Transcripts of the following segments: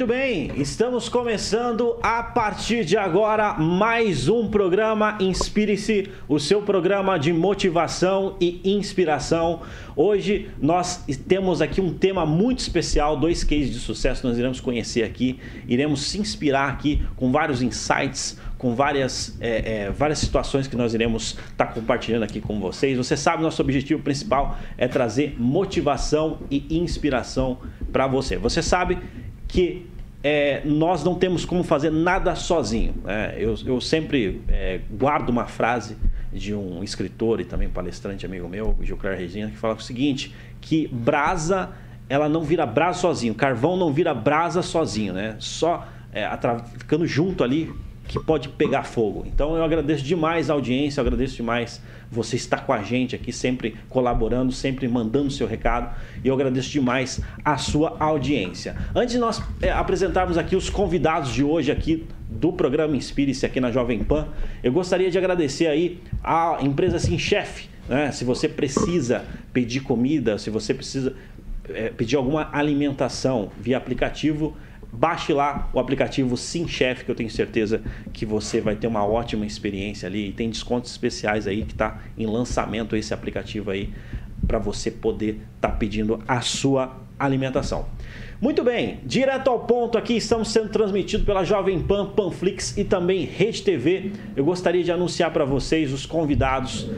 Muito bem, estamos começando a partir de agora mais um programa Inspire-se, o seu programa de motivação e inspiração. Hoje nós temos aqui um tema muito especial, dois cases de sucesso nós iremos conhecer aqui, iremos se inspirar aqui com vários insights, com várias, é, é, várias situações que nós iremos estar tá compartilhando aqui com vocês. Você sabe, nosso objetivo principal é trazer motivação e inspiração para você. Você sabe que é, nós não temos como fazer nada sozinho. Né? Eu, eu, sempre é, guardo uma frase de um escritor e também palestrante amigo meu, Gilclar Regina, que fala o seguinte, que brasa, ela não vira brasa sozinho, carvão não vira brasa sozinho, né? Só é, ficando junto ali que pode pegar fogo. Então eu agradeço demais a audiência, eu agradeço demais você estar com a gente aqui, sempre colaborando, sempre mandando seu recado. E eu agradeço demais a sua audiência. Antes de nós é, apresentarmos aqui os convidados de hoje aqui do programa Inspire-se aqui na Jovem Pan, eu gostaria de agradecer aí a empresa Sim Chef. Né? Se você precisa pedir comida, se você precisa é, pedir alguma alimentação via aplicativo, Baixe lá o aplicativo SimChef, que eu tenho certeza que você vai ter uma ótima experiência ali. E tem descontos especiais aí que está em lançamento esse aplicativo aí para você poder estar tá pedindo a sua alimentação. Muito bem, direto ao ponto aqui, estamos sendo transmitidos pela Jovem Pan, Panflix e também Rede TV. Eu gostaria de anunciar para vocês os convidados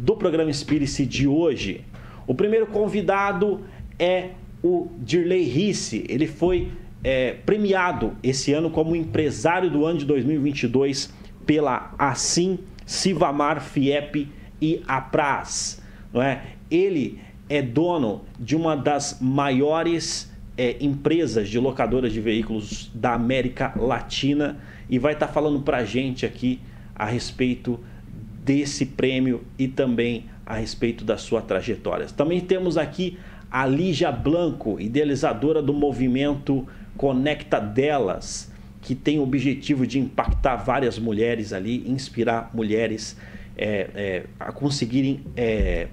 do programa Inspire-se de hoje. O primeiro convidado é o Dirley Risse. Ele foi é, premiado esse ano como empresário do ano de 2022 pela Assim, Sivamar, Fiep e Apraz. Não é? Ele é dono de uma das maiores é, empresas de locadoras de veículos da América Latina e vai estar tá falando para a gente aqui a respeito desse prêmio e também a respeito da sua trajetória. Também temos aqui a Lígia Blanco, idealizadora do movimento Conecta Delas, que tem o objetivo de impactar várias mulheres ali, inspirar mulheres é, é, a conseguirem é,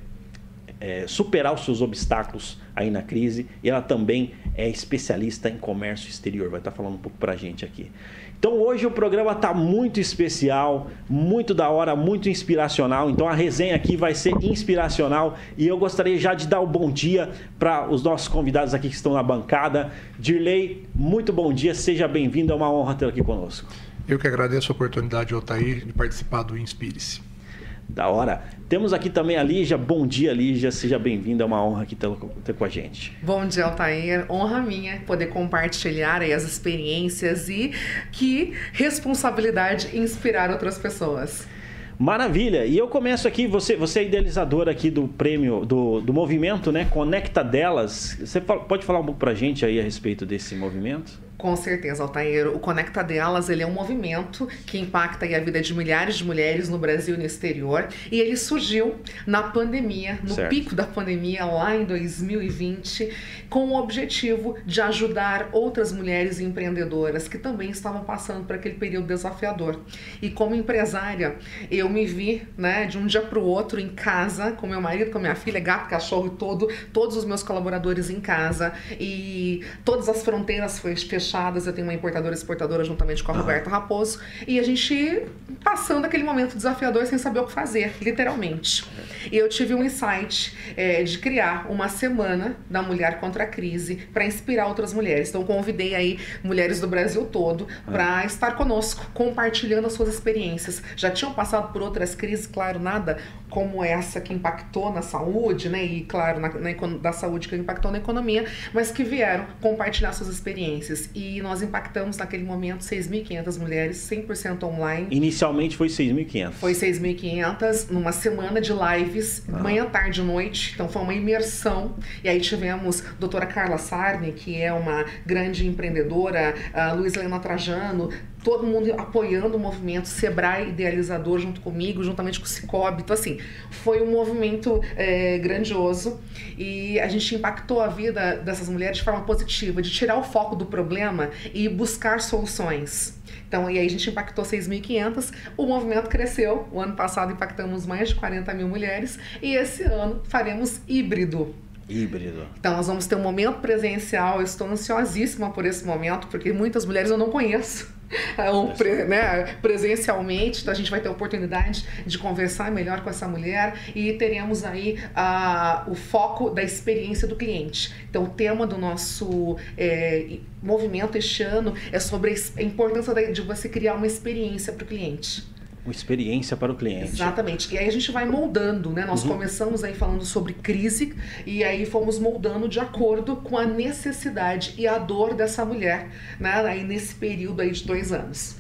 é superar os seus obstáculos aí na crise. E ela também é especialista em comércio exterior, vai estar falando um pouco para a gente aqui. Então hoje o programa está muito especial, muito da hora, muito inspiracional. Então a resenha aqui vai ser inspiracional e eu gostaria já de dar o um bom dia para os nossos convidados aqui que estão na bancada. Dirley, muito bom dia, seja bem-vindo, é uma honra ter aqui conosco. Eu que agradeço a oportunidade, Altair, de participar do Inspire-se. Da hora. Temos aqui também a Lígia. Bom dia, Lígia. Seja bem-vinda. É uma honra aqui ter, com a gente. Bom dia, Altair. Honra minha poder compartilhar as experiências e que responsabilidade inspirar outras pessoas. Maravilha! E eu começo aqui, você, você é idealizadora aqui do prêmio, do, do movimento, né? Conecta Delas. Você pode falar um pouco pra gente aí a respeito desse movimento? Com certeza, Altair. O Conecta Delas ele é um movimento que impacta a vida de milhares de mulheres no Brasil e no exterior. E ele surgiu na pandemia, no certo. pico da pandemia, lá em 2020, com o objetivo de ajudar outras mulheres empreendedoras que também estavam passando por aquele período desafiador. E como empresária, eu me vi né, de um dia para o outro em casa, com meu marido, com minha filha, gato, cachorro e todo, todos os meus colaboradores em casa. E todas as fronteiras foram fechadas fechadas. Eu tenho uma importadora e exportadora juntamente com a Roberta Raposo. E a gente passando aquele momento desafiador sem saber o que fazer, literalmente. E eu tive um insight é, de criar uma semana da mulher contra a crise para inspirar outras mulheres. Então convidei aí mulheres do Brasil todo para estar conosco, compartilhando as suas experiências. Já tinham passado por outras crises, claro, nada como essa que impactou na saúde, né? E claro, na, na, da saúde que impactou na economia, mas que vieram compartilhar suas experiências e nós impactamos naquele momento 6.500 mulheres 100% online. Inicialmente foi 6.500. Foi 6.500 numa semana de lives, ah. manhã, tarde e noite. Então foi uma imersão. E aí tivemos a doutora Carla Sarni, que é uma grande empreendedora, a Luiz Helena Trajano, todo mundo apoiando o movimento, Sebrae idealizador junto comigo, juntamente com o Cicobi. Então, assim, foi um movimento é, grandioso e a gente impactou a vida dessas mulheres de forma positiva, de tirar o foco do problema e buscar soluções. Então, e aí a gente impactou 6.500, o movimento cresceu. O ano passado impactamos mais de 40 mil mulheres e esse ano faremos híbrido Híbrido. Então, nós vamos ter um momento presencial. Eu estou ansiosíssima por esse momento, porque muitas mulheres eu não conheço. É né, presencialmente, então a gente vai ter a oportunidade de conversar melhor com essa mulher e teremos aí uh, o foco da experiência do cliente. Então, o tema do nosso é, movimento este ano é sobre a importância de você criar uma experiência para o cliente uma experiência para o cliente. Exatamente. E aí a gente vai moldando, né? Nós uhum. começamos aí falando sobre crise e aí fomos moldando de acordo com a necessidade e a dor dessa mulher, né? Aí nesse período aí de dois anos.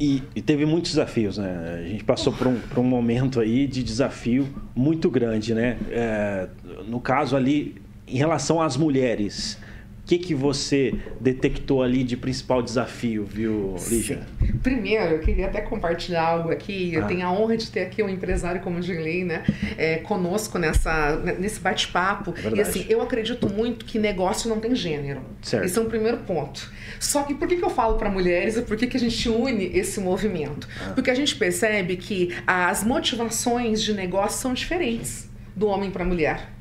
E, e teve muitos desafios, né? A gente passou por um, por um momento aí de desafio muito grande, né? É, no caso ali, em relação às mulheres, que, que você detectou ali de principal desafio, viu, Lígia? Primeiro, eu queria até compartilhar algo aqui. Eu ah. tenho a honra de ter aqui um empresário como o Girley, né, é, conosco nessa, nesse bate-papo. E assim, eu acredito muito que negócio não tem gênero. Certo. Esse é um primeiro ponto. Só que por que, que eu falo para mulheres e por que, que a gente une esse movimento? Ah. Porque a gente percebe que as motivações de negócio são diferentes do homem para a mulher.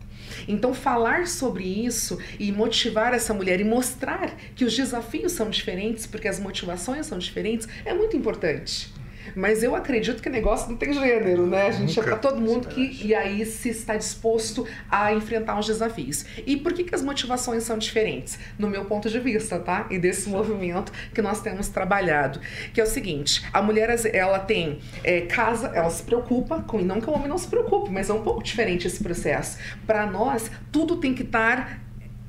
Então, falar sobre isso e motivar essa mulher e mostrar que os desafios são diferentes, porque as motivações são diferentes, é muito importante. Mas eu acredito que negócio não tem gênero, né? A gente Nunca. é para todo mundo que e aí se está disposto a enfrentar os desafios. E por que, que as motivações são diferentes? No meu ponto de vista, tá? E desse movimento que nós temos trabalhado, que é o seguinte: a mulher ela tem é, casa, ela se preocupa com e não que o homem não se preocupe, mas é um pouco diferente esse processo. Para nós, tudo tem que estar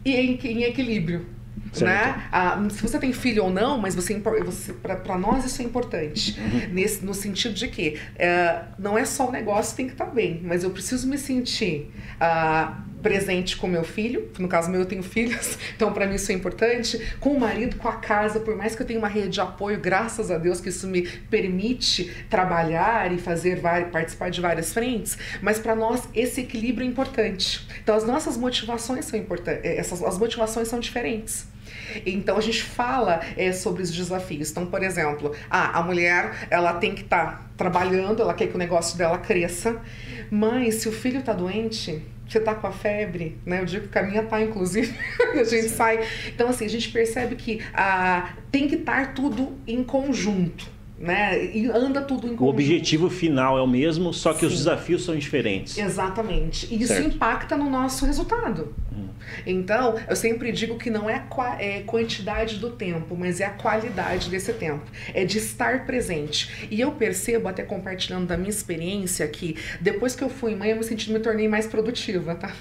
em, em equilíbrio. Né? Ah, se você tem filho ou não, mas você, você para nós isso é importante. Uhum. Nesse, no sentido de que é, não é só o negócio que tem que estar tá bem, mas eu preciso me sentir ah, presente com meu filho, no caso meu eu tenho filhos, então para mim isso é importante, com o marido, com a casa, por mais que eu tenha uma rede de apoio, graças a Deus que isso me permite trabalhar e fazer participar de várias frentes, mas para nós esse equilíbrio é importante. Então as nossas motivações são importantes, essas as motivações são diferentes. Então a gente fala é, sobre os desafios. Então, por exemplo, ah, a mulher ela tem que estar tá trabalhando, ela quer que o negócio dela cresça, mas se o filho está doente, você tá com a febre, né? Eu digo que a minha tá, inclusive, a gente Sim. sai. Então, assim, a gente percebe que ah, tem que estar tudo em conjunto né? E anda tudo em conjunto. O objetivo final é o mesmo, só que Sim. os desafios são diferentes. Exatamente. E isso certo. impacta no nosso resultado. Hum. Então, eu sempre digo que não é a é quantidade do tempo, mas é a qualidade desse tempo. É de estar presente. E eu percebo, até compartilhando da minha experiência, que depois que eu fui mãe, eu me senti, me tornei mais produtiva, tá?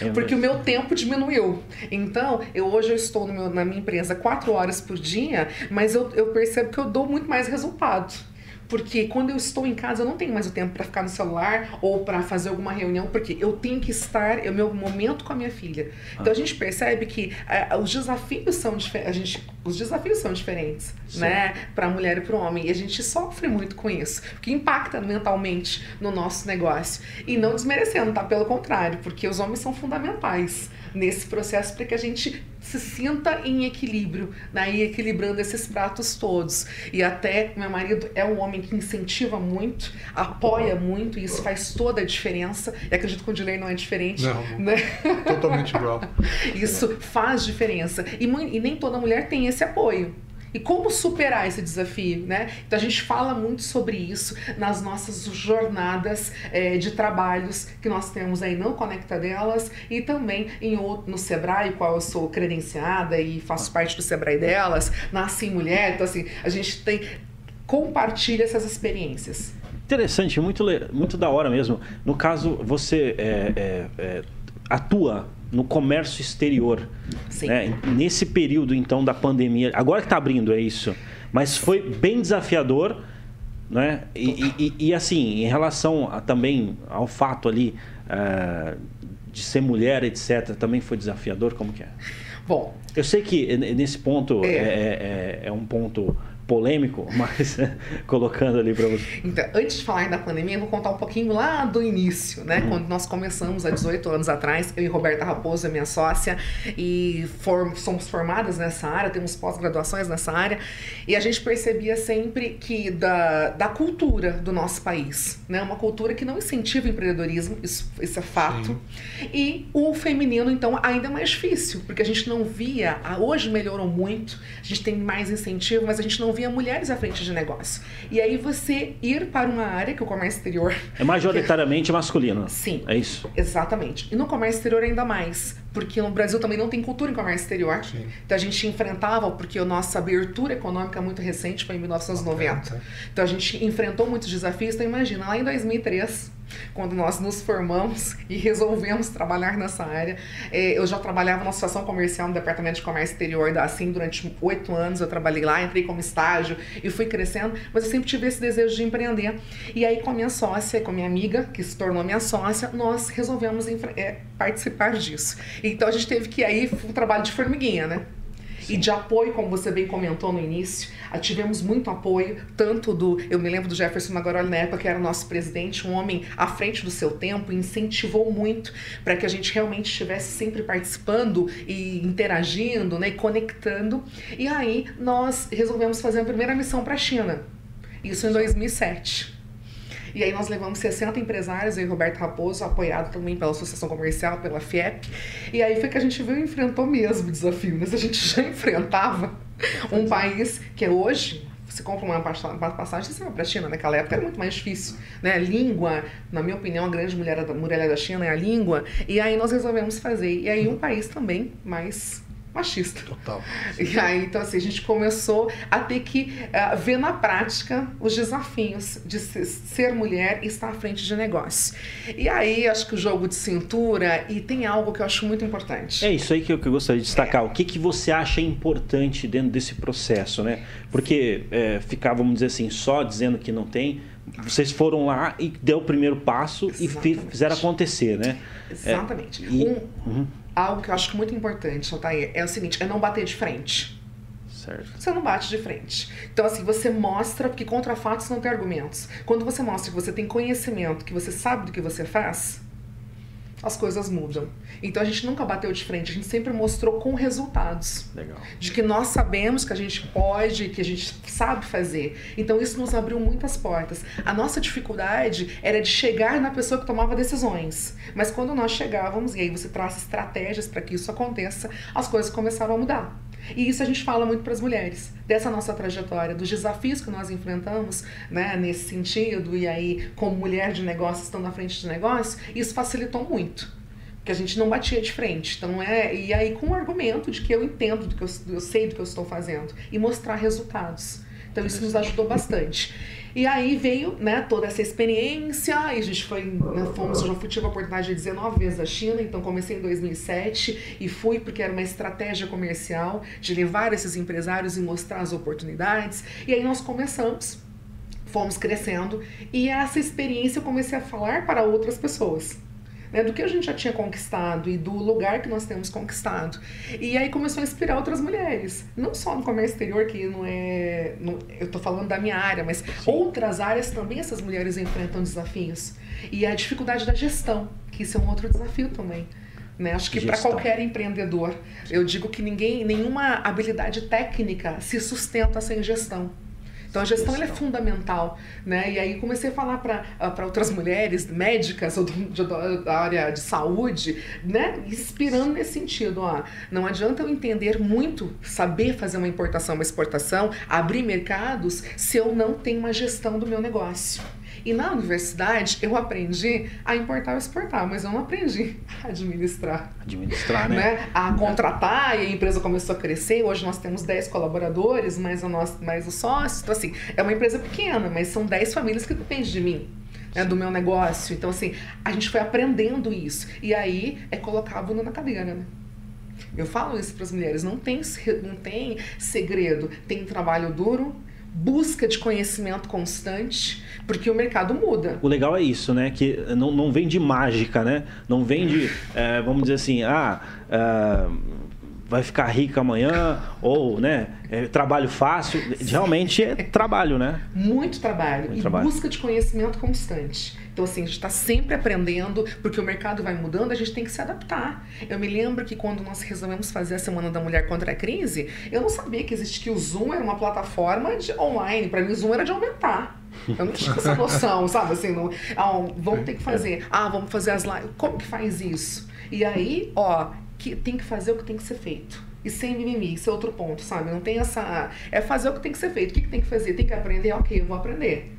É porque o meu tempo diminuiu. Então, eu hoje eu estou meu, na minha empresa quatro horas por dia, mas eu, eu percebo que eu dou muito mais resultado. Porque quando eu estou em casa, eu não tenho mais o tempo para ficar no celular ou para fazer alguma reunião, porque eu tenho que estar, é o meu momento com a minha filha. Então a gente percebe que uh, os desafios são diferentes. Os desafios são diferentes, Sim. né? Para a mulher e para o homem. E a gente sofre muito com isso, que impacta mentalmente no nosso negócio. E não desmerecendo, tá? Pelo contrário, porque os homens são fundamentais nesse processo para que a gente se sinta em equilíbrio, né? E equilibrando esses pratos todos. E até meu marido é um homem que incentiva muito, apoia muito, e isso faz toda a diferença. E acredito que o Dilei não é diferente. Não, né? totalmente igual. isso faz diferença. E, e nem toda mulher tem esse apoio. E como superar esse desafio, né? Então a gente fala muito sobre isso nas nossas jornadas é, de trabalhos que nós temos aí no Conecta Delas e também em outro, no Sebrae, qual eu sou credenciada e faço parte do Sebrae delas, Nasci Mulher, então assim, a gente tem compartilha essas experiências. Interessante, muito, muito da hora mesmo. No caso, você é, é, é atua no comércio exterior. Sim. Né? Nesse período, então, da pandemia. Agora que está abrindo, é isso. Mas foi bem desafiador. Né? E, e, e assim, em relação a, também ao fato ali uh, de ser mulher, etc., também foi desafiador? Como que é? Bom... Eu sei que nesse ponto é, é, é, é um ponto polêmico, mas colocando ali para você. Então, antes de falar da pandemia, eu vou contar um pouquinho lá do início, né? Uhum. Quando nós começamos há 18 anos atrás, eu e Roberta Raposo, minha sócia, e form somos formadas nessa área, temos pós-graduações nessa área, e a gente percebia sempre que da, da cultura do nosso país, né? Uma cultura que não incentiva o empreendedorismo, isso, isso é fato. Sim. E o feminino, então, ainda é mais difícil, porque a gente não via, hoje melhorou muito, a gente tem mais incentivo, mas a gente não via mulheres à frente de negócio. E aí você ir para uma área que o comércio exterior. É majoritariamente que... masculino. Sim. É isso. Exatamente. E no comércio exterior ainda mais. Porque no Brasil também não tem cultura em comércio exterior. Sim. Então a gente enfrentava, porque a nossa abertura econômica muito recente foi em 1990. Então a gente enfrentou muitos desafios. Então imagina, lá em 2003 quando nós nos formamos e resolvemos trabalhar nessa área. É, eu já trabalhava na associação comercial no departamento de comércio exterior da Assim durante oito anos. Eu trabalhei lá, entrei como estágio e fui crescendo, mas eu sempre tive esse desejo de empreender. E aí, com a minha sócia, com a minha amiga, que se tornou minha sócia, nós resolvemos é, participar disso. Então a gente teve que aí um trabalho de formiguinha, né? e de apoio, como você bem comentou no início. Tivemos muito apoio, tanto do. Eu me lembro do Jefferson Magaroli na época, que era o nosso presidente, um homem à frente do seu tempo, incentivou muito para que a gente realmente estivesse sempre participando e interagindo, né, e conectando. E aí nós resolvemos fazer a primeira missão para a China. Isso em 2007. E aí nós levamos 60 empresários, eu e Roberto Raposo, apoiado também pela Associação Comercial, pela FIEP. E aí foi que a gente viu e enfrentou mesmo o desafio. Né? A gente já enfrentava um país que é hoje você compra uma passagem, você vai para a China. Naquela época era muito mais difícil. Né? Língua, na minha opinião, a grande mulher da, muralha da China é a língua. E aí nós resolvemos fazer. E aí um país também mais machista. Total. E aí, então, assim, a gente começou a ter que uh, ver na prática os desafios de ser mulher e estar à frente de negócio. E aí, acho que o jogo de cintura, e tem algo que eu acho muito importante. É isso aí que eu, que eu gostaria de destacar. É. O que, que você acha importante dentro desse processo, né? Porque é, ficar, vamos dizer assim, só dizendo que não tem, vocês foram lá e deu o primeiro passo Exatamente. e fizeram acontecer, né? Exatamente. É, e, um, uhum algo que eu acho muito importante, Altair, é o seguinte, é não bater de frente. Certo. Você não bate de frente. Então, assim, você mostra, porque contra fatos não tem argumentos. Quando você mostra que você tem conhecimento, que você sabe do que você faz, as coisas mudam. Então a gente nunca bateu de frente, a gente sempre mostrou com resultados. Legal. De que nós sabemos que a gente pode, que a gente sabe fazer. Então isso nos abriu muitas portas. A nossa dificuldade era de chegar na pessoa que tomava decisões. Mas quando nós chegávamos, e aí você traz estratégias para que isso aconteça, as coisas começaram a mudar. E isso a gente fala muito para as mulheres, dessa nossa trajetória, dos desafios que nós enfrentamos, né, nesse sentido, e aí, como mulher de negócio, estando na frente de negócio, isso facilitou muito. Porque a gente não batia de frente. Então é. E aí, com o argumento de que eu entendo do que eu, eu sei do que eu estou fazendo e mostrar resultados. Então, isso nos ajudou bastante. E aí veio, né, toda essa experiência, e a gente foi, né, fomos, eu já fui, tive a oportunidade de 19 vezes a China, então comecei em 2007 e fui porque era uma estratégia comercial de levar esses empresários e mostrar as oportunidades. E aí nós começamos, fomos crescendo, e essa experiência eu comecei a falar para outras pessoas né, do que a gente já tinha conquistado e do lugar que nós temos conquistado. E aí começou a inspirar outras mulheres, não só no comércio exterior, que não é. Não, eu estou falando da minha área, mas Sim. outras áreas também essas mulheres enfrentam desafios. E a dificuldade da gestão, que isso é um outro desafio também. Né? Acho que para qualquer empreendedor, eu digo que ninguém, nenhuma habilidade técnica se sustenta sem gestão. Então a gestão é fundamental, né? E aí comecei a falar para ah, outras mulheres médicas ou da área de saúde, né? Inspirando nesse sentido, ó, não adianta eu entender muito, saber fazer uma importação, uma exportação, abrir mercados, se eu não tenho uma gestão do meu negócio. E na universidade eu aprendi a importar e exportar, mas eu não aprendi a administrar. Administrar, né? né? A contratar e a empresa começou a crescer. Hoje nós temos 10 colaboradores, mais, o nosso, mais os sócios. Então, assim, é uma empresa pequena, mas são 10 famílias que dependem de mim. Né, do meu negócio. Então, assim, a gente foi aprendendo isso. E aí é colocar a bunda na cadeira, né? Eu falo isso para as mulheres: não tem, não tem segredo, tem trabalho duro, busca de conhecimento constante, porque o mercado muda. O legal é isso, né? Que não, não vem de mágica, né? Não vem de, é, vamos dizer assim, ah, é, vai ficar rica amanhã, ou, né, é, trabalho fácil. Realmente é trabalho, né? Muito trabalho. Muito e trabalho. busca de conhecimento constante. Então, assim, a gente está sempre aprendendo, porque o mercado vai mudando, a gente tem que se adaptar. Eu me lembro que quando nós resolvemos fazer a Semana da Mulher contra a Crise, eu não sabia que existe que o Zoom era uma plataforma de online. Para mim, o Zoom era de aumentar. Eu não tinha essa noção, sabe? Assim, não, ah, vamos ter que fazer. Ah, vamos fazer as lives. Como que faz isso? E aí, ó, que tem que fazer o que tem que ser feito. E sem mimimi, isso é outro ponto, sabe? Não tem essa. É fazer o que tem que ser feito. O que, que tem que fazer? Tem que aprender? Ok, eu vou aprender.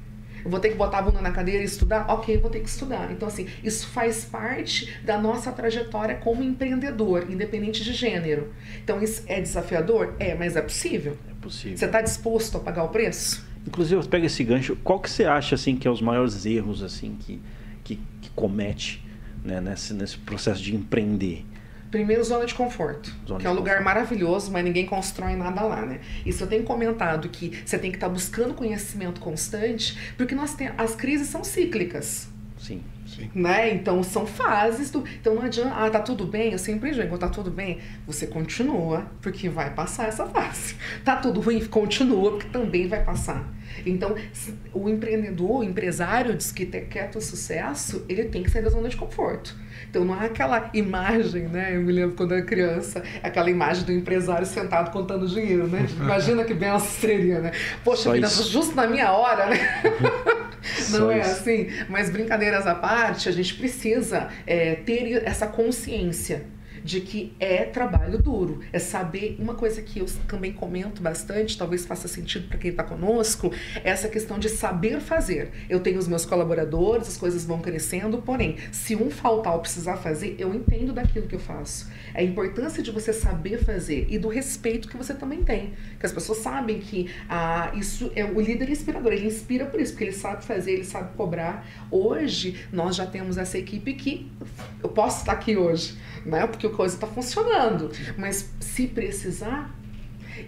Eu vou ter que botar a bunda na cadeira e estudar? Ok, vou ter que estudar. Então, assim, isso faz parte da nossa trajetória como empreendedor, independente de gênero. Então, isso é desafiador? É, mas é possível. É possível. Você está disposto a pagar o preço? Inclusive, pega esse gancho. Qual que você acha, assim, que é os maiores erros, assim, que, que, que comete né, nesse, nesse processo de empreender? Primeiro, zona de conforto, zona que é um lugar conforto. maravilhoso, mas ninguém constrói nada lá, né? Isso eu tenho comentado que você tem que estar tá buscando conhecimento constante, porque nós tem, as crises são cíclicas. Sim. Sim. Né? Então são fases. Do, então não adianta, ah, tá tudo bem, eu sempre digo, tá tudo bem. Você continua, porque vai passar essa fase. Tá tudo ruim, continua, porque também vai passar. Então, o empreendedor, o empresário diz que quer ter sucesso, ele tem que sair da zona de conforto. Então não é aquela imagem, né? Eu me lembro quando eu era criança, aquela imagem do empresário sentado contando dinheiro, né? Imagina que benção seria, né? Poxa vida, justo na minha hora, né? não é assim? Mas brincadeiras à parte, a gente precisa é, ter essa consciência de que é trabalho duro. É saber uma coisa que eu também comento bastante, talvez faça sentido para quem está conosco, é essa questão de saber fazer. Eu tenho os meus colaboradores, as coisas vão crescendo, porém, se um faltar ou precisar fazer, eu entendo daquilo que eu faço. É a importância de você saber fazer e do respeito que você também tem. Que as pessoas sabem que ah, isso é o líder inspirador, ele inspira por isso, porque ele sabe fazer, ele sabe cobrar. Hoje, nós já temos essa equipe que eu posso estar aqui hoje né? Porque a coisa está funcionando. Mas se precisar,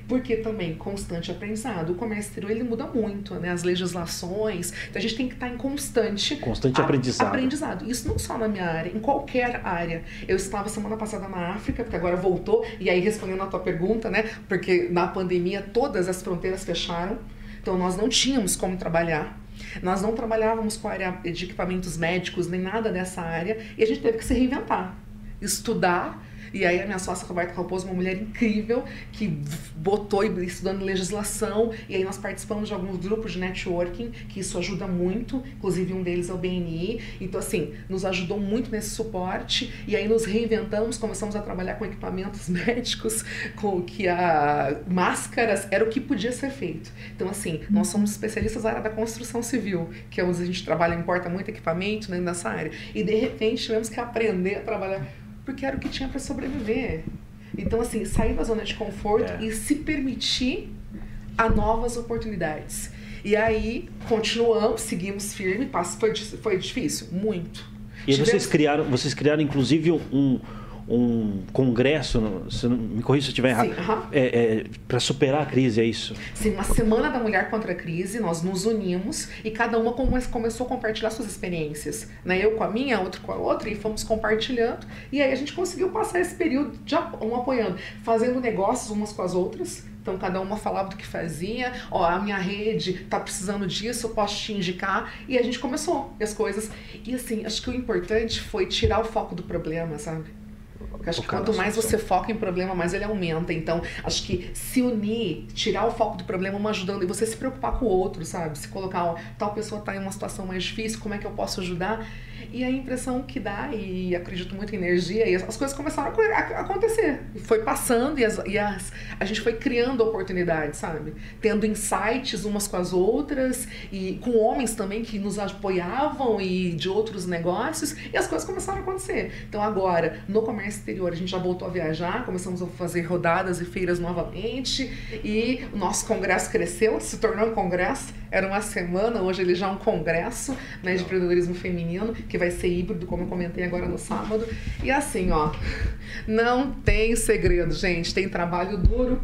porque também constante aprendizado. O comércio exterior ele muda muito, né? As legislações. Então a gente tem que estar em constante constante aprendizado. aprendizado. Isso não só na minha área, em qualquer área. Eu estava semana passada na África, porque agora voltou, e aí respondendo a tua pergunta, né? Porque na pandemia todas as fronteiras fecharam. Então nós não tínhamos como trabalhar. Nós não trabalhávamos com a área de equipamentos médicos, nem nada dessa área, e a gente teve que se reinventar estudar. E aí a minha sócia Roberta Raposo, uma mulher incrível, que botou estudando legislação, e aí nós participamos de alguns grupos de networking, que isso ajuda muito, inclusive um deles é o BNI. Então, assim, nos ajudou muito nesse suporte, e aí nos reinventamos, começamos a trabalhar com equipamentos médicos, com que a máscaras era o que podia ser feito. Então, assim, nós somos especialistas na área da construção civil, que é onde a gente trabalha, importa muito equipamento né, nessa área. E de repente tivemos que aprender a trabalhar porque era o que tinha para sobreviver. Então, assim, sair da zona de conforto é. e se permitir a novas oportunidades. E aí, continuamos, seguimos firme. Foi, foi difícil? Muito. E Tivemos... vocês criaram, vocês criaram inclusive um, um congresso, se me corrija se eu estiver errado, é, é, para superar a crise, é isso? Sim, uma semana da mulher contra a crise, nós nos unimos e cada uma começou a compartilhar suas experiências. Né? Eu com a minha, outro com a outra, e fomos compartilhando. E aí a gente conseguiu passar esse período de um apoiando, fazendo negócios umas com as outras. Então cada uma falava do que fazia, ó, a minha rede tá precisando disso, eu posso te indicar. E a gente começou as coisas. E assim, acho que o importante foi tirar o foco do problema, sabe? Porque acho que quanto mais você foca em problema, mais ele aumenta. Então, acho que se unir, tirar o foco do problema, uma ajudando, e você se preocupar com o outro, sabe? Se colocar, ó, tal pessoa está em uma situação mais difícil, como é que eu posso ajudar? E a impressão que dá, e acredito muito em energia, e as coisas começaram a acontecer. Foi passando e, as, e as, a gente foi criando oportunidades, sabe? Tendo insights umas com as outras, e com homens também que nos apoiavam e de outros negócios, e as coisas começaram a acontecer. Então agora, no comércio exterior, a gente já voltou a viajar, começamos a fazer rodadas e feiras novamente, e o nosso congresso cresceu, se tornou um congresso, era uma semana, hoje ele já é um congresso né, de empreendedorismo feminino, que vai ser híbrido, como eu comentei agora no sábado. E assim, ó, não tem segredo, gente, tem trabalho duro.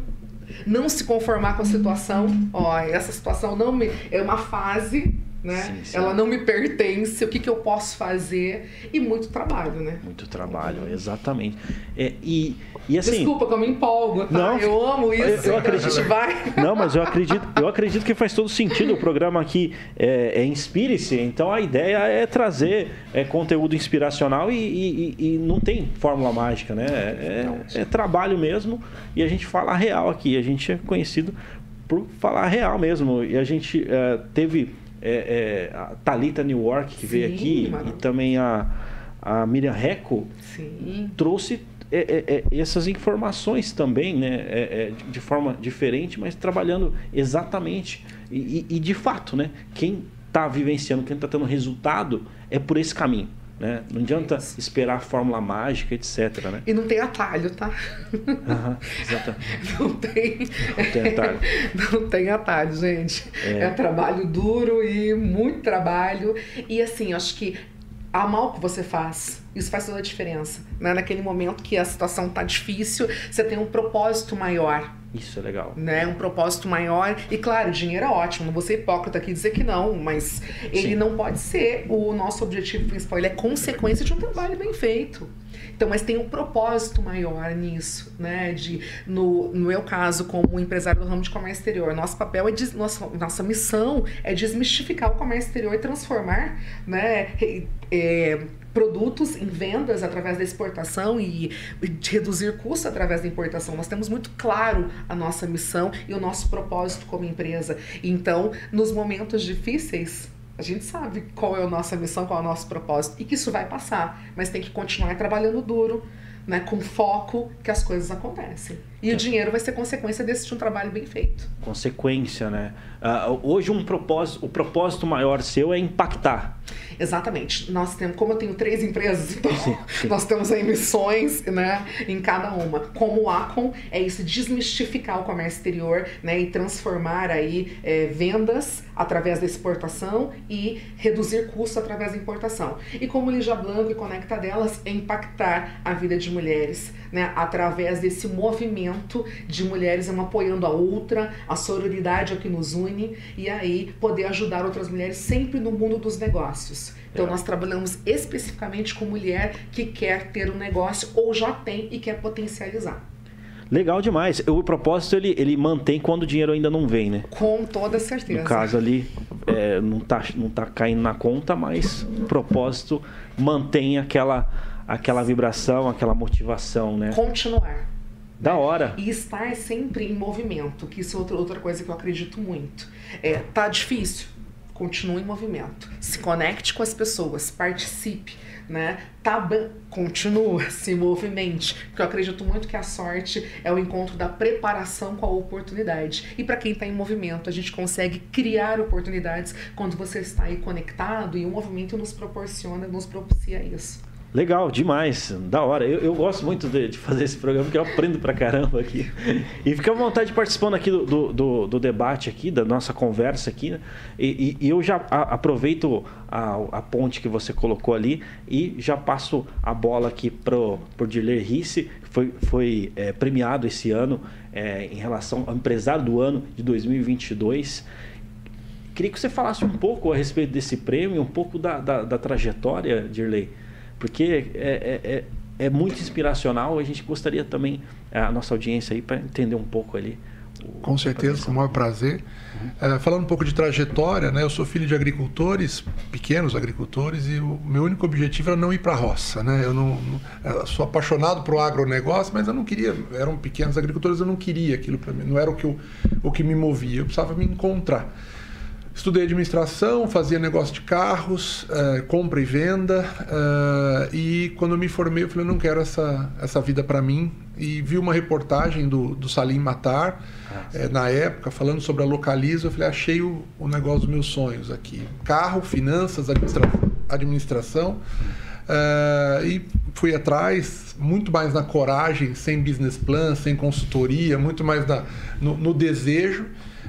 Não se conformar com a situação, ó, essa situação não me, é uma fase né? Sim, sim. Ela não me pertence, o que, que eu posso fazer? E muito trabalho, né? Muito trabalho, exatamente. É, e, e assim, Desculpa que eu me empolgo, tá? Não, eu amo isso. Eu, eu acredito. Vai. Não, mas eu acredito, eu acredito que faz todo sentido. O programa aqui é, é Inspire-se, então a ideia é trazer é, conteúdo inspiracional e, e, e, não tem fórmula mágica, né? É, é, é trabalho mesmo e a gente fala real aqui. A gente é conhecido por falar real mesmo. E a gente é, teve é, é, a Thalita New York, que Sim, veio aqui, mano. e também a, a Miriam Reco, Sim. trouxe é, é, é, essas informações também, né? É, de forma diferente, mas trabalhando exatamente. E, e, e de fato, né? Quem está vivenciando, quem está tendo resultado, é por esse caminho. Né? Não adianta esperar a fórmula mágica, etc. Né? E não tem atalho, tá? Uhum, exatamente. Não tem, não tem atalho. Não tem atalho, gente. É. é trabalho duro e muito trabalho. E assim, acho que amar o que você faz, isso faz toda a diferença. Né? Naquele momento que a situação tá difícil, você tem um propósito maior. Isso é legal. Né? Um propósito maior. E claro, dinheiro é ótimo, não vou ser hipócrita aqui e dizer que não, mas ele Sim. não pode ser o nosso objetivo principal, ele é consequência de um trabalho bem feito. Então, mas tem um propósito maior nisso, né? De, no, no meu caso, como empresário do ramo de comércio exterior, nosso papel é, des, nossa, nossa missão é desmistificar o comércio exterior e transformar, né? É, produtos em vendas através da exportação e reduzir custos através da importação. Nós temos muito claro a nossa missão e o nosso propósito como empresa. Então, nos momentos difíceis, a gente sabe qual é a nossa missão, qual é o nosso propósito e que isso vai passar, mas tem que continuar trabalhando duro, né, com foco que as coisas acontecem. E o dinheiro vai ser consequência desse de um trabalho bem feito. Consequência, né? Uh, hoje um propósito, o propósito maior seu é impactar. Exatamente. Nós temos, como eu tenho três empresas, então sim, sim. nós temos aí missões, né, em cada uma. Como o Acon é isso, desmistificar o comércio exterior, né, e transformar aí é, vendas através da exportação e reduzir custos através da importação. E como Lígia Blanco e Conecta delas é impactar a vida de mulheres, né, através desse movimento de mulheres uma apoiando a outra, a sororidade é o que nos une e aí poder ajudar outras mulheres sempre no mundo dos negócios. Então é. nós trabalhamos especificamente com mulher que quer ter um negócio ou já tem e quer potencializar. Legal demais. O propósito ele, ele mantém quando o dinheiro ainda não vem, né? Com toda certeza. No caso ali, é, não, tá, não tá caindo na conta, mas o propósito mantém aquela aquela vibração, aquela motivação, né? Continuar. Da hora. E estar sempre em movimento, que isso é outra, outra coisa que eu acredito muito. É, tá difícil? Continue em movimento. Se conecte com as pessoas, participe, né? Tá continua, se movimente, porque eu acredito muito que a sorte é o encontro da preparação com a oportunidade. E para quem está em movimento, a gente consegue criar oportunidades quando você está aí conectado e o movimento nos proporciona, nos propicia isso. Legal, demais, da hora. Eu, eu gosto muito de, de, fazer esse programa, porque eu aprendo pra caramba aqui. E fica à vontade participando aqui do, do, do, do debate aqui, da nossa conversa aqui. Né? E, e, eu já aproveito a, a, ponte que você colocou ali e já passo a bola aqui pro, pro Dirler Risse, que foi, foi é, premiado esse ano é, em relação ao empresário do ano de 2022. Queria que você falasse um pouco a respeito desse prêmio, um pouco da, da, da trajetória, Dirley porque é, é, é, é muito inspiracional. A gente gostaria também, a nossa audiência aí, para entender um pouco ali. Com certeza, com o maior prazer. Uhum. É, falando um pouco de trajetória, né? Eu sou filho de agricultores, pequenos agricultores, e o meu único objetivo era não ir para a roça, né? Eu não, não sou apaixonado por agronegócio, mas eu não queria. Eram pequenos agricultores, eu não queria aquilo para mim. Não era o que, eu, o que me movia. Eu precisava me encontrar. Estudei administração, fazia negócio de carros, uh, compra e venda. Uh, e quando eu me formei, eu falei, eu não quero essa, essa vida para mim. E vi uma reportagem do, do Salim Matar, uh, na época, falando sobre a Localiza. Eu falei, achei o, o negócio dos meus sonhos aqui. Carro, finanças, administra administração. e fui atrás, muito mais na coragem, sem business plan, sem consultoria, muito mais na, no, no desejo.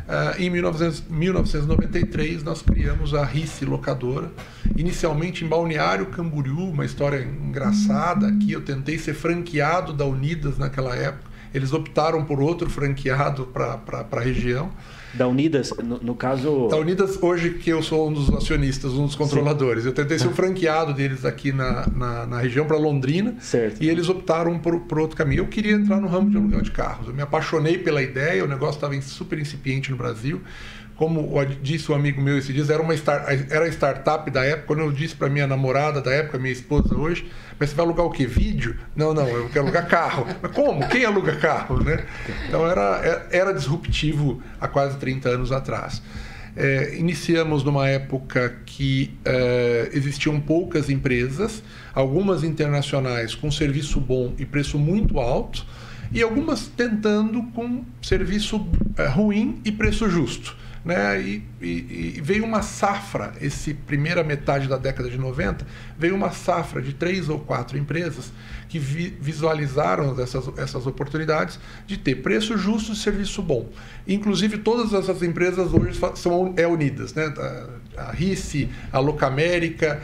Uh, em 1900, 1993, nós criamos a RICE Locadora, inicialmente em Balneário Camboriú, uma história engraçada aqui. Eu tentei ser franqueado da Unidas naquela época, eles optaram por outro franqueado para a região. Da Unidas, no, no, caso. Da Unidas, hoje que eu sou um dos acionistas, um dos controladores. Sim. Eu tentei ser o franqueado deles aqui na, na, na região para Londrina. Certo. E eles optaram por, por outro caminho. Eu queria entrar no ramo de aluguel de carros. Eu me apaixonei pela ideia, o negócio estava super incipiente no Brasil como disse um amigo meu esse dia, era uma start, era a startup da época. Quando eu disse para minha namorada da época, minha esposa hoje, mas você vai alugar o quê? Vídeo? Não, não, eu quero alugar carro. Mas como? Quem aluga carro? Né? Então era, era disruptivo há quase 30 anos atrás. É, iniciamos numa época que é, existiam poucas empresas, algumas internacionais com serviço bom e preço muito alto, e algumas tentando com serviço é, ruim e preço justo né? E, e, e, veio uma safra, esse primeira metade da década de 90, veio uma safra de três ou quatro empresas que vi, visualizaram essas, essas oportunidades de ter preço justo e serviço bom. Inclusive, todas essas empresas hoje são é unidas, né? A RICE, a Locamérica,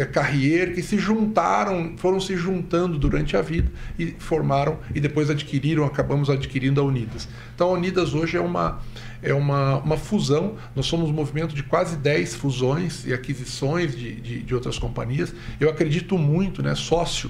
a Carrier, que se juntaram, foram se juntando durante a vida e formaram e depois adquiriram, acabamos adquirindo a Unidas. Então, a Unidas hoje é uma é uma, uma fusão. Nós somos um movimento de quase 10 fusões e aquisições de, de, de outras companhias. Eu acredito muito, né? Sócio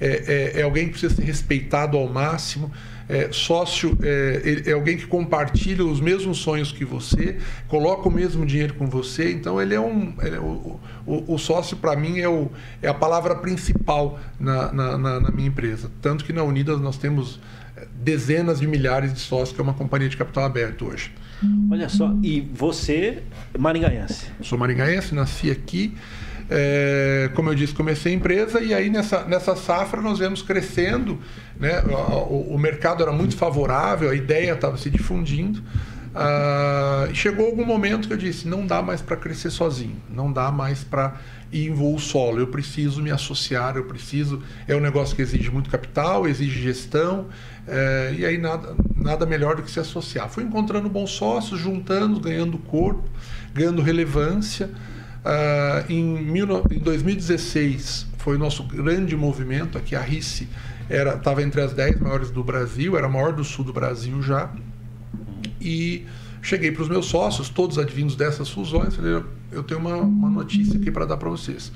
é, é, é alguém que precisa ser respeitado ao máximo. É, sócio é, é, alguém que compartilha os mesmos sonhos que você, coloca o mesmo dinheiro com você. Então ele é um. Ele é o, o, o, sócio para mim é, o, é a palavra principal na, na, na, na minha empresa. Tanto que na Unidas nós temos dezenas de milhares de sócios, que é uma companhia de capital aberto hoje. Olha só, e você, maringaense? Sou maringaense, nasci aqui. É, como eu disse, comecei a empresa e aí nessa, nessa safra nós vemos crescendo, né? o, o mercado era muito favorável, a ideia estava se difundindo. Uh, chegou algum momento que eu disse: não dá mais para crescer sozinho, não dá mais para ir em voo solo. Eu preciso me associar, eu preciso. É um negócio que exige muito capital, exige gestão, é, e aí nada, nada melhor do que se associar. Fui encontrando bons sócios, juntando, ganhando corpo, ganhando relevância. Uh, em, mil, em 2016 foi o nosso grande movimento aqui, a RICE estava entre as 10 maiores do Brasil, era a maior do sul do Brasil já. E cheguei para os meus sócios, todos advindos dessas fusões, falei, eu tenho uma, uma notícia aqui para dar para vocês.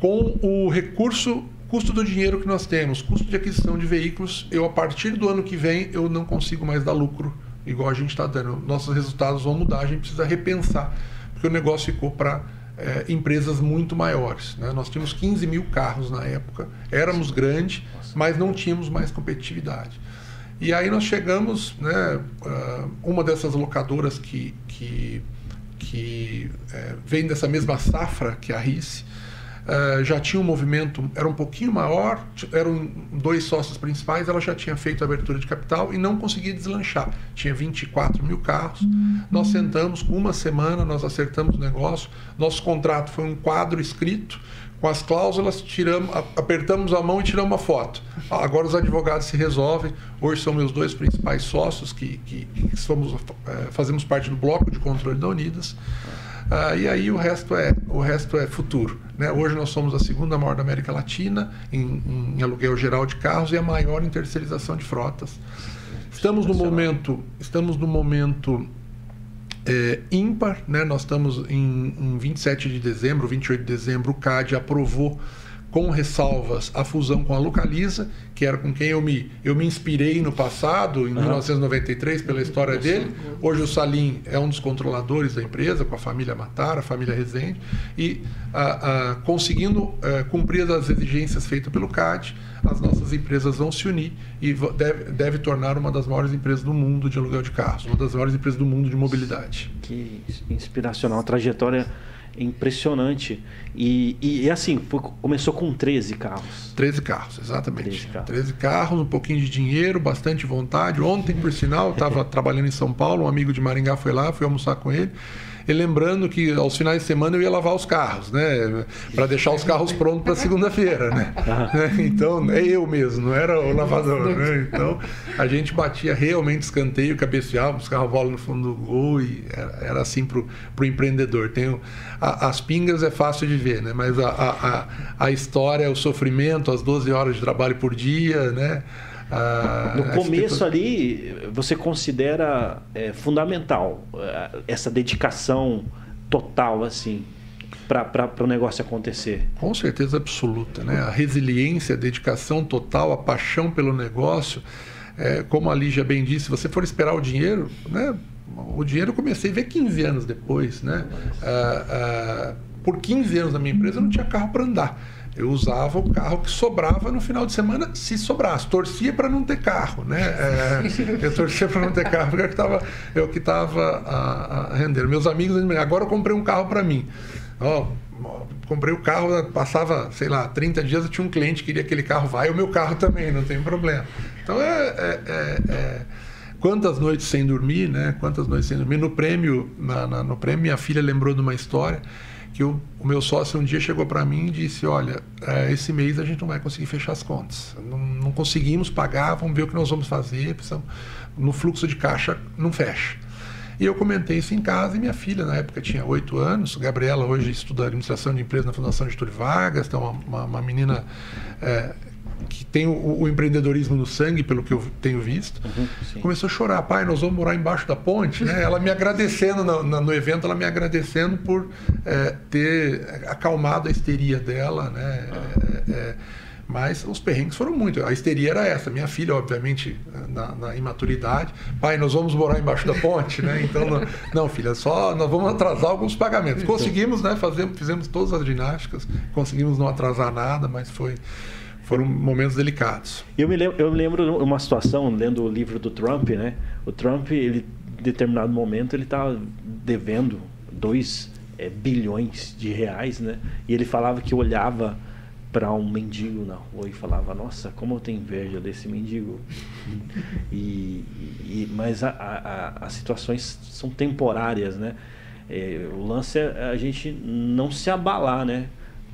Com o recurso Custo do dinheiro que nós temos, custo de aquisição de veículos, eu a partir do ano que vem eu não consigo mais dar lucro igual a gente está dando. Nossos resultados vão mudar, a gente precisa repensar, porque o negócio ficou para é, empresas muito maiores. Né? Nós tínhamos 15 mil carros na época, éramos grandes, mas não tínhamos mais competitividade. E aí nós chegamos, né, uma dessas locadoras que, que, que é, vem dessa mesma safra que a RICE, Uh, já tinha um movimento, era um pouquinho maior, eram dois sócios principais, ela já tinha feito a abertura de capital e não conseguia deslanchar. Tinha 24 mil carros. Uhum. Nós sentamos com uma semana, nós acertamos o negócio. Nosso contrato foi um quadro escrito, com as cláusulas, tiramos, apertamos a mão e tiramos uma foto. Agora os advogados se resolvem. Hoje são meus dois principais sócios, que, que, que somos, é, fazemos parte do bloco de controle da Unidas. Ah, e aí o resto é o resto é futuro. Né? Hoje nós somos a segunda maior da América Latina em, em aluguel geral de carros e a maior em terceirização de frotas. Estamos no momento estamos no momento é, ímpar, né? Nós estamos em, em 27 de dezembro, 28 de dezembro, o CAD aprovou com ressalvas a fusão com a Localiza, que era com quem eu me, eu me inspirei no passado, em uhum. 1993, pela história dele. Hoje o Salim é um dos controladores da empresa, com a família Matar, a família Rezende, e a, a, conseguindo a, é, cumprir as exigências feitas pelo CAD, as nossas empresas vão se unir e deve, deve tornar uma das maiores empresas do mundo de aluguel de carros, uma das maiores empresas do mundo de mobilidade. Que inspiracional, trajetória impressionante. E, e, e, assim, foi, começou com 13 carros. 13 carros, exatamente. 13 carros. 13 carros, um pouquinho de dinheiro, bastante vontade. Ontem, por sinal, estava trabalhando em São Paulo, um amigo de Maringá foi lá, fui almoçar com ele. E lembrando que aos finais de semana eu ia lavar os carros, né? Para deixar os carros prontos para segunda-feira, né? Então, é eu mesmo, não era o lavador, né? Então, a gente batia realmente escanteio, cabeceava, os carros bola no fundo do gol e era, assim para o empreendedor. Tem as pingas é fácil de ver, né? Mas a, a, a história, o sofrimento, as 12 horas de trabalho por dia, né? No começo ali, você considera é, fundamental é, essa dedicação total, assim, para o negócio acontecer? Com certeza absoluta, né? A resiliência, a dedicação total, a paixão pelo negócio. É, como a Lígia bem disse, se você for esperar o dinheiro, né? O dinheiro eu comecei a ver 15 anos depois, né? Ah, ah, por 15 anos na minha empresa eu não tinha carro para andar. Eu usava o carro que sobrava no final de semana, se sobrasse. Torcia para não ter carro, né? É, eu torcia para não ter carro, porque eu que estava a, a rendendo. Meus amigos, agora eu comprei um carro para mim. Ó, comprei o carro, passava, sei lá, 30 dias, eu tinha um cliente que queria aquele carro, vai o meu carro também, não tem problema. Então é, é, é, é quantas noites sem dormir, né? Quantas noites sem dormir. No prêmio, na, na, no prêmio, minha filha lembrou de uma história que o, o meu sócio um dia chegou para mim e disse: Olha, é, esse mês a gente não vai conseguir fechar as contas. Não, não conseguimos pagar, vamos ver o que nós vamos fazer. Precisamos, no fluxo de caixa não fecha. E eu comentei isso em casa e minha filha, na época, tinha oito anos. Gabriela hoje estuda administração de empresa na Fundação Getúlio Vargas, então uma, uma, uma menina é, que tem o, o, empreendedorismo no sangue, pelo que eu tenho visto, uhum, começou a chorar. Pai, nós vamos morar embaixo da ponte. Né? Ela me agradecendo no, no, evento, ela me agradecendo por é, ter acalmado a histeria dela. Né? É, é, mas os perrengues foram muito. A histeria era essa. Minha filha, obviamente, na, na imaturidade, pai, nós vamos morar embaixo da ponte, né? Então, não, não, filha, só nós vamos atrasar alguns pagamentos. Conseguimos, né? Fizemos todas as ginásticas, conseguimos não atrasar nada, mas foi foram momentos delicados. Eu me lembro, eu lembro uma situação lendo o livro do Trump, né? O Trump, ele, em determinado momento, ele estava devendo 2 é, bilhões de reais, né? E ele falava que olhava para um mendigo na rua e falava: Nossa, como eu tenho inveja desse mendigo. e, e, mas a, a, as situações são temporárias, né? É, o lance é a gente não se abalar, né?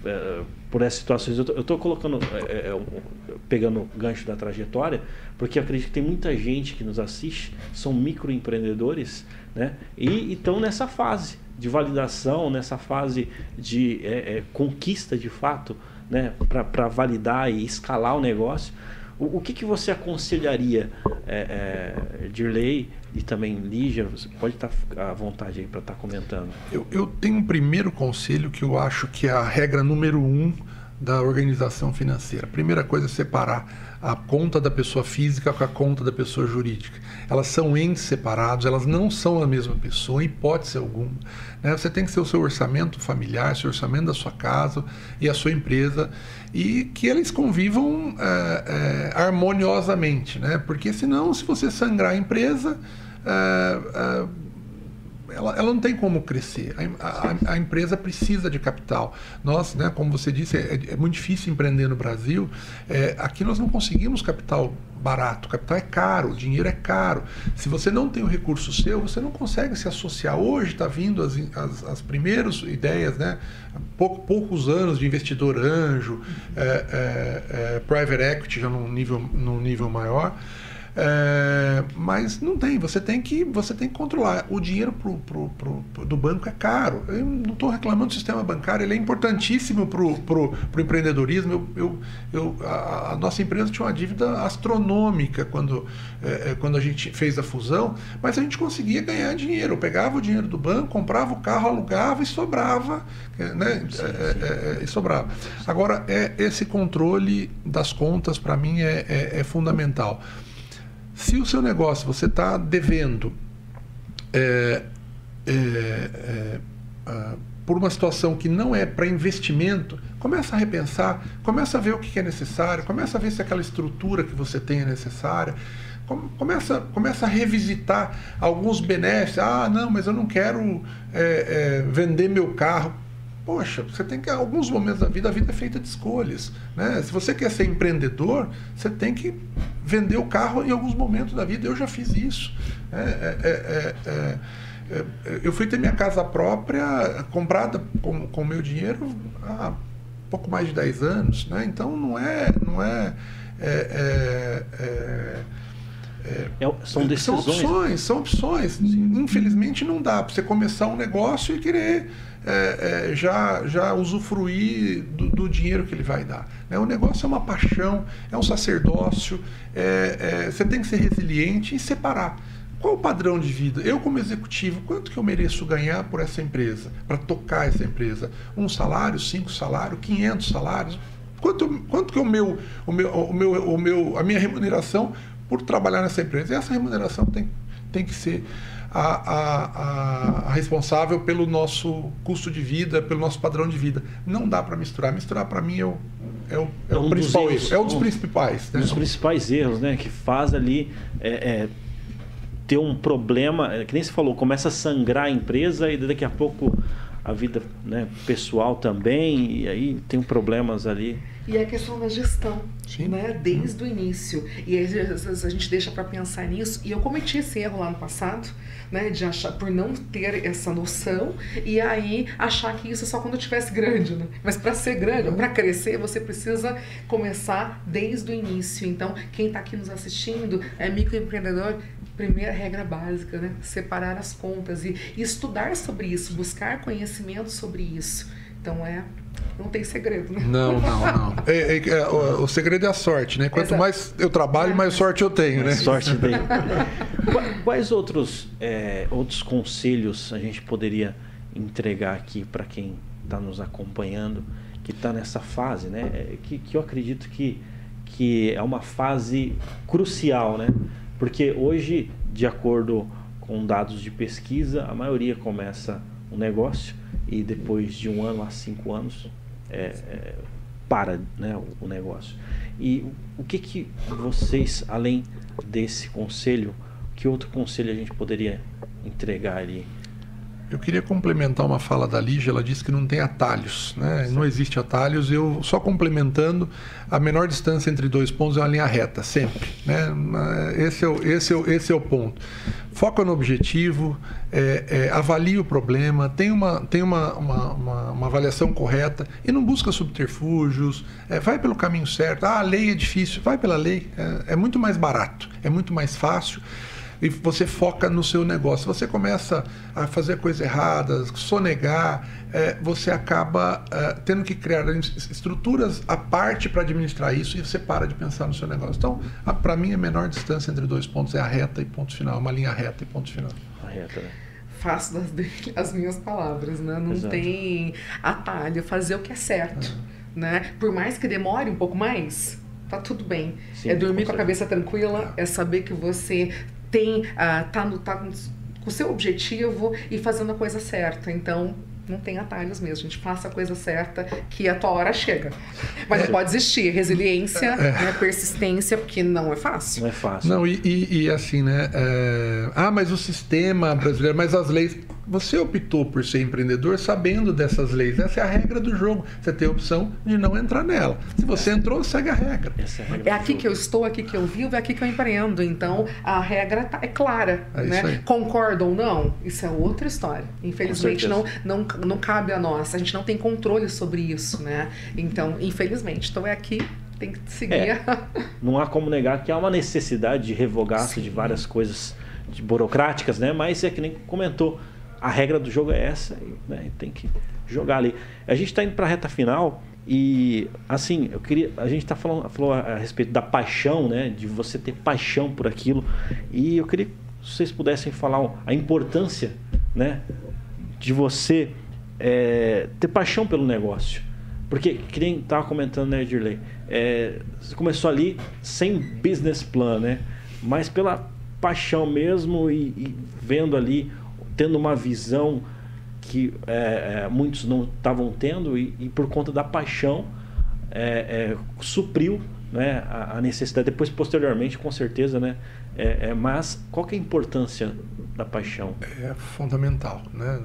É, por essas situações. Eu estou colocando, é, é, é pegando gancho da trajetória, porque acredito que tem muita gente que nos assiste, são microempreendedores, né? E estão nessa fase de validação, nessa fase de é, é, conquista de fato, né? Para validar e escalar o negócio. O, o que, que você aconselharia, é, é, Dirley e também Lígia? Você pode estar tá à vontade aí para estar tá comentando. Eu, eu tenho um primeiro conselho que eu acho que é a regra número um da organização financeira. A primeira coisa é separar a conta da pessoa física com a conta da pessoa jurídica. Elas são entes separados, elas não são a mesma pessoa, em hipótese alguma. Né? Você tem que ser o seu orçamento familiar, seu orçamento da sua casa e a sua empresa, e que eles convivam é, é, harmoniosamente, né? porque senão, se você sangrar a empresa. É, é ela, ela não tem como crescer. A, a, a, empresa precisa de capital. Nós, né, como você disse, é, é muito difícil empreender no Brasil. É, aqui nós não conseguimos capital barato. Capital é caro, dinheiro é caro. Se você não tem o recurso seu, você não consegue se associar. Hoje está vindo as, as, as, primeiras ideias, né? Pouco, poucos anos de investidor anjo, é, é, é private equity já num nível, num nível maior. É, mas não tem, você tem que, você tem que controlar. O dinheiro pro, pro, pro, do banco é caro. Eu não estou reclamando do sistema bancário, ele é importantíssimo para o empreendedorismo. Eu, eu, eu a, a, nossa empresa tinha uma dívida astronômica quando, é, é, quando a gente fez a fusão, mas a gente conseguia ganhar dinheiro. Eu pegava o dinheiro do banco, comprava o carro, alugava e sobrava. Né? Sim, sim. É, é, e sobrava. Agora, é, esse controle das contas, para mim, é, é fundamental. Se o seu negócio você está devendo é, é, é, por uma situação que não é para investimento, começa a repensar, começa a ver o que é necessário, começa a ver se aquela estrutura que você tem é necessária, começa, começa a revisitar alguns benefícios. Ah, não, mas eu não quero é, é, vender meu carro Poxa, você tem que, em alguns momentos da vida, a vida é feita de escolhas. Né? Se você quer ser empreendedor, você tem que vender o carro em alguns momentos da vida. Eu já fiz isso. É, é, é, eu fui ter minha casa própria, comprada com o meu dinheiro há pouco mais de 10 anos. Né? Então não é. Não é, É, é, são decisões. São opções, são opções. Sim. Infelizmente não dá para você começar um negócio e querer é, é, já, já usufruir do, do, dinheiro que ele vai dar. Né? O negócio é uma paixão, é um sacerdócio, é, é, você tem que ser resiliente e separar. Qual o padrão de vida? Eu, como executivo, quanto que eu mereço ganhar por essa empresa, para tocar essa empresa? Um salário, cinco salários, quinhentos salários? Quanto, quanto que é o meu, o meu, o meu, o meu, a minha remuneração por trabalhar nessa empresa? E essa remuneração tem, tem que ser a, a, a, responsável pelo nosso custo de vida, pelo nosso padrão de vida. Não dá para misturar. Misturar, para mim, é o, é o, é, é um principal erros, É um dos um, principais. Né? Um dos principais erros, né? Que faz ali é, é, ter um problema, é, que nem se falou, começa a sangrar a empresa e daqui a pouco a vida né, pessoal também, e aí tem problemas ali. E a questão da gestão, Sim. né? Desde o início. E vezes a gente deixa para pensar nisso. E eu cometi esse erro lá no passado, né? De achar, por não ter essa noção, e aí achar que isso é só quando tivesse grande, né? Mas para ser grande, para crescer, você precisa começar desde o início. Então, quem está aqui nos assistindo é microempreendedor, primeira regra básica, né? Separar as contas e, e estudar sobre isso, buscar conhecimento sobre isso. Então é não tem segredo, né? Não, não, não. É, é, é, o, o, segredo é a sorte, né? Quanto Exato. mais eu trabalho, mais sorte eu tenho, né? Sorte tenho. Quais outros, é, outros conselhos a gente poderia entregar aqui para quem está nos acompanhando, que está nessa fase, né? É, que, que eu acredito que, que é uma fase crucial, né? Porque hoje, de acordo com dados de pesquisa, a maioria começa um negócio e depois de um ano a cinco anos é, é, para né, o, o, negócio. E o que, que vocês, além desse conselho, que outro conselho a gente poderia entregar ali eu queria complementar uma fala da Lígia, ela disse que não tem atalhos, né? não existe atalhos. Eu só complementando, a menor distância entre dois pontos é uma linha reta, sempre. Né? Esse, é o, esse, é o, esse é o ponto. Foca no objetivo, é, é, avalie o problema, tem, uma, tem uma, uma, uma, uma avaliação correta e não busca subterfúgios, é, vai pelo caminho certo. Ah, a lei é difícil, vai pela lei, é, é muito mais barato, é muito mais fácil e você foca no seu negócio. Você começa a fazer coisas erradas, sonegar, é, você acaba é, tendo que criar estruturas à parte para administrar isso e você para de pensar no seu negócio. Então, para mim, a menor distância entre dois pontos é a reta e ponto final, uma linha reta e ponto final. A reta, né? Faço das, as minhas palavras, né? Não Exato. tem atalho, fazer o que é certo. É. Né? Por mais que demore um pouco mais, tá tudo bem. Sim, é dormir com, com a cabeça tranquila, é saber que você tem uh, tá no tá com o seu objetivo e fazendo a coisa certa. Então, não tem atalhos mesmo. A gente faça a coisa certa que a tua hora chega. Mas é. pode existir resiliência, é. né, persistência, porque não é fácil. Não é fácil. Não, e, e, e assim, né? É... Ah, mas o sistema brasileiro, mas as leis. Você optou por ser empreendedor sabendo dessas leis. Essa é a regra do jogo. Você tem a opção de não entrar nela. Se você entrou, segue a regra. Essa é, a regra é aqui jogo. que eu estou, aqui que eu vivo, é aqui que eu empreendo. Então, a regra tá, é clara. É né? Concorda ou não? Isso é outra história. Infelizmente, não, não, não cabe a nós. A gente não tem controle sobre isso. né? Então, infelizmente. Então, é aqui tem que seguir. É, não há como negar que há uma necessidade de revogar-se de várias coisas de burocráticas, né? Mas é que nem comentou a regra do jogo é essa, né? tem que jogar ali. A gente está indo para a reta final e assim, eu queria, a gente tá falando, falou a, a, respeito da paixão, né, de você ter paixão por aquilo. E eu queria que vocês pudessem falar a importância, né, de você é, ter paixão pelo negócio. Porque, que nem estava comentando, né, Dirley? É, você começou ali sem business plan, né? Mas pela paixão mesmo e, e vendo ali tendo uma visão que é, é, muitos não estavam tendo e, e, por conta da paixão é, é supriu né, a, a, necessidade. Depois, posteriormente, com certeza, né? É, é, mas qual que é a importância da paixão? É fundamental, né?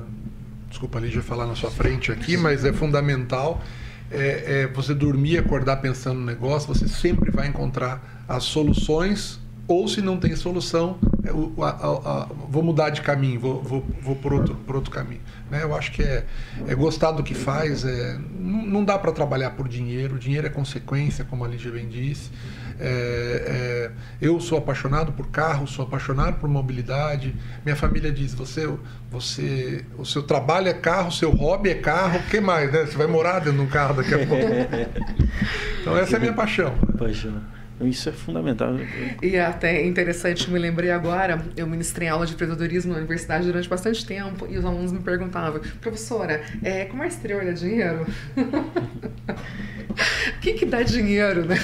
Desculpa, Lígia, falar na sua frente aqui, mas é fundamental. É, você dormir, acordar pensando no negócio, você sempre vai encontrar as soluções ou se não tem solução, a, a, vou mudar de caminho, vou, vou, vou por, outro, por outro caminho. Né? Eu acho que é, é gostar do que faz, é, não dá para trabalhar por dinheiro, dinheiro é consequência, como a Lígia bem disse. É, é, eu sou apaixonado por carro, sou apaixonado por mobilidade. Minha família diz: você, você, o seu trabalho é carro, o seu hobby é carro, o que mais? Né? Você vai morar dentro de um carro daqui a pouco. então essa é a minha paixão. Paixão. Isso é fundamental. E até interessante, me lembrei agora, eu ministrei aula de empreendedorismo na universidade durante bastante tempo e os alunos me perguntavam, professora, é, comércio exterior dá dinheiro? O que, que dá dinheiro, né?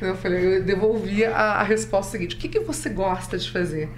Eu falei, eu devolvi a, a resposta seguinte: o que, que você gosta de fazer?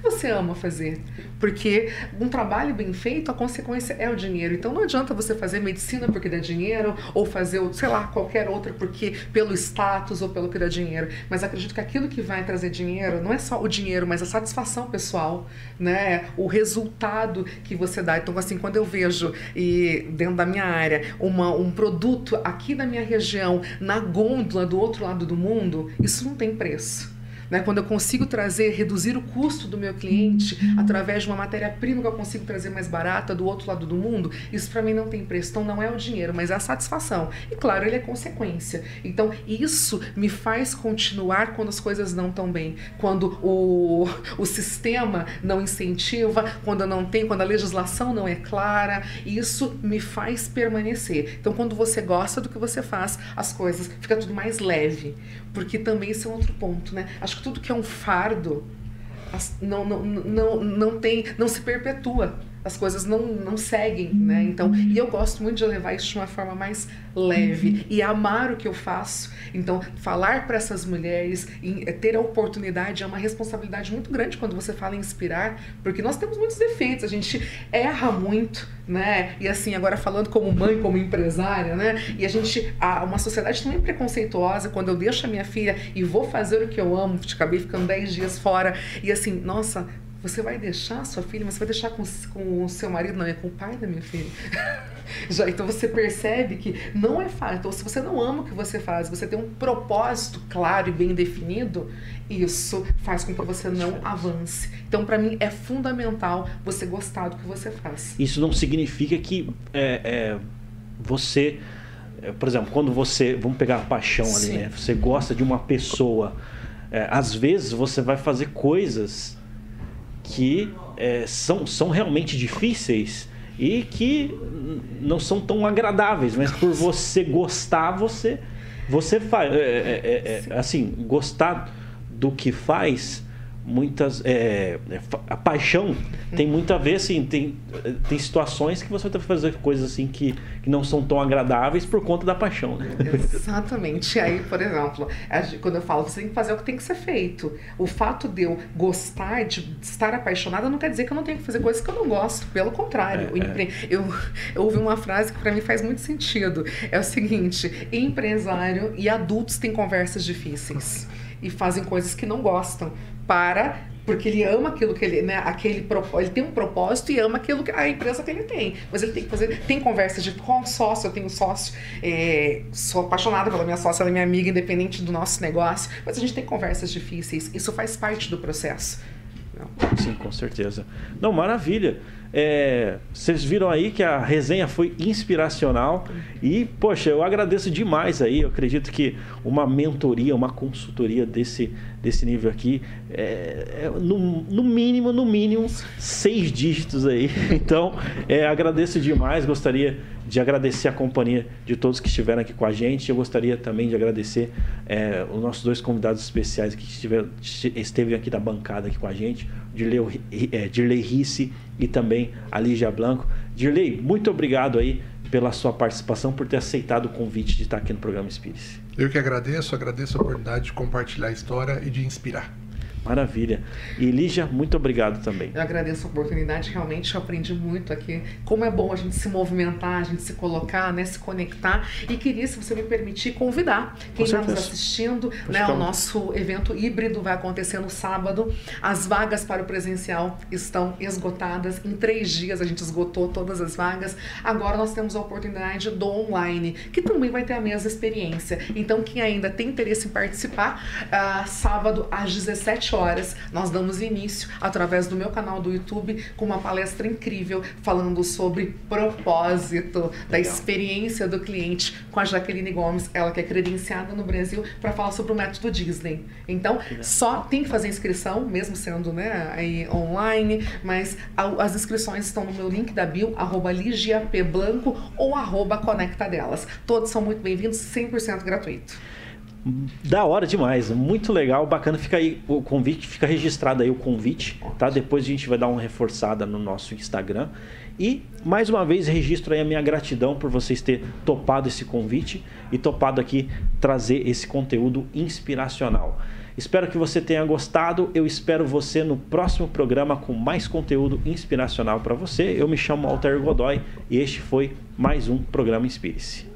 Que você ama fazer? Porque um trabalho bem feito, a consequência é o dinheiro. Então não adianta você fazer medicina porque dá dinheiro, ou fazer, sei lá, qualquer outra porque pelo status ou pelo que dá dinheiro. Mas acredito que aquilo que vai trazer dinheiro não é só o dinheiro, mas a satisfação pessoal, né? O resultado que você dá. Então, assim, quando eu vejo e dentro da minha área uma, um produto aqui da minha região na gôndola do outro lado do mundo, isso não tem preço né? quando eu consigo trazer, reduzir o custo do meu cliente através de uma matéria-prima que eu consigo trazer mais barata do outro lado do mundo, isso para mim não tem preço. Então não é o dinheiro, mas é a satisfação. E claro, ele é consequência. Então isso me faz continuar quando as coisas não estão bem, quando o, o sistema não incentiva, quando não tem, quando a legislação não é clara, isso me faz permanecer. Então quando você gosta do que você faz, as coisas fica tudo mais leve, porque também isso é outro ponto, né? Acho que tudo que é um fardo não, não, não, não tem, não se perpetua as coisas não, não seguem, né? Então, e eu gosto muito de levar isso de uma forma mais leve e amar o que eu faço. Então, falar para essas mulheres, eh, ter a oportunidade é uma responsabilidade muito grande quando você fala em inspirar, porque nós temos muitos defeitos, a gente erra muito, né? E assim, agora falando como mãe, como empresária, né? E a gente, a, uma sociedade também preconceituosa, quando eu deixo a minha filha e vou fazer o que eu amo, acabei ficando 10 dias fora, e assim, nossa, você vai deixar sua filha, mas você vai deixar com, com o seu marido, não, é com o pai da minha filha. Já, então você percebe que não é fácil. Então, se você não ama o que você faz, você tem um propósito claro e bem definido, isso faz com que você não avance. Então, para mim, é fundamental você gostar do que você faz. Isso não significa que é, é, você, é, por exemplo, quando você, vamos pegar a paixão ali, Sim. né? Você gosta de uma pessoa, é, às vezes você vai fazer coisas que é, são, são realmente difíceis e que não são tão agradáveis, mas por você gostar, você, você faz. É, é, é, é assim, gostar do que faz muitas é, é a paixão tem muito a ver assim tem, tem situações que você vai ter que fazer coisas assim que, que não são tão agradáveis por conta da paixão né? exatamente. Aí por exemplo quando eu falo você tem que fazer o que tem que ser feito. O fato de eu gostar de estar apaixonada não quer dizer que eu não tenho que fazer coisas que eu não gosto. Pelo contrário é, é. eu, eu ouvi uma frase que para mim faz muito sentido. É o seguinte empresário e adultos têm conversas difíceis e fazem coisas que não gostam para porque ele ama aquilo que ele, né, aquele ele tem um propósito e ama aquilo que a empresa que ele tem. Mas ele tem que fazer, tem conversas de com sócio, eu tenho sócio, é, sou apaixonada pela minha sócia, ela é minha amiga, independente do nosso negócio, mas a gente tem conversas difíceis. Isso faz parte do processo. Sim, com certeza. Não, maravilha. É, vocês viram aí que a resenha foi inspiracional e, poxa, eu agradeço demais aí. Eu acredito que uma mentoria, uma consultoria desse, desse nível aqui, é, é no, no, mínimo, no mínimo, seis dígitos aí. Então, é, agradeço demais. Gostaria de agradecer a companhia de todos que estiveram aqui com a gente. Eu gostaria também de agradecer é, os nossos dois convidados especiais que estiveram, esteve aqui da bancada aqui com a gente, Dirley, é, Dirley Risse e também a Lígia Blanco. Dirley, muito obrigado aí pela sua participação, por ter aceitado o convite de estar aqui no programa Espírito. Eu que agradeço, agradeço a oportunidade de compartilhar a história e de inspirar. Maravilha. E Lígia, muito obrigado também. Eu agradeço a oportunidade, realmente eu aprendi muito aqui. Como é bom a gente se movimentar, a gente se colocar, né, se conectar. E queria, se você me permitir, convidar quem está nos assistindo. Né, o nosso evento híbrido vai acontecer no sábado. As vagas para o presencial estão esgotadas. Em três dias a gente esgotou todas as vagas. Agora nós temos a oportunidade do online, que também vai ter a mesma experiência. Então, quem ainda tem interesse em participar, uh, sábado às 17 17 horas, nós damos início através do meu canal do YouTube com uma palestra incrível falando sobre propósito Legal. da experiência do cliente com a Jaqueline Gomes, ela que é credenciada no Brasil para falar sobre o método Disney. Então, só tem que fazer inscrição, mesmo sendo né, aí online, mas as inscrições estão no meu link da bio, arroba ligiapblanco ou arroba conecta delas. Todos são muito bem-vindos, 100% gratuito. Da hora demais, muito legal, bacana. Fica aí o convite, fica registrado aí o convite, tá? Depois a gente vai dar uma reforçada no nosso Instagram. E mais uma vez registro aí a minha gratidão por vocês ter topado esse convite e topado aqui trazer esse conteúdo inspiracional. Espero que você tenha gostado. Eu espero você no próximo programa com mais conteúdo inspiracional para você. Eu me chamo Alter Godoy e este foi mais um programa Inspire-se.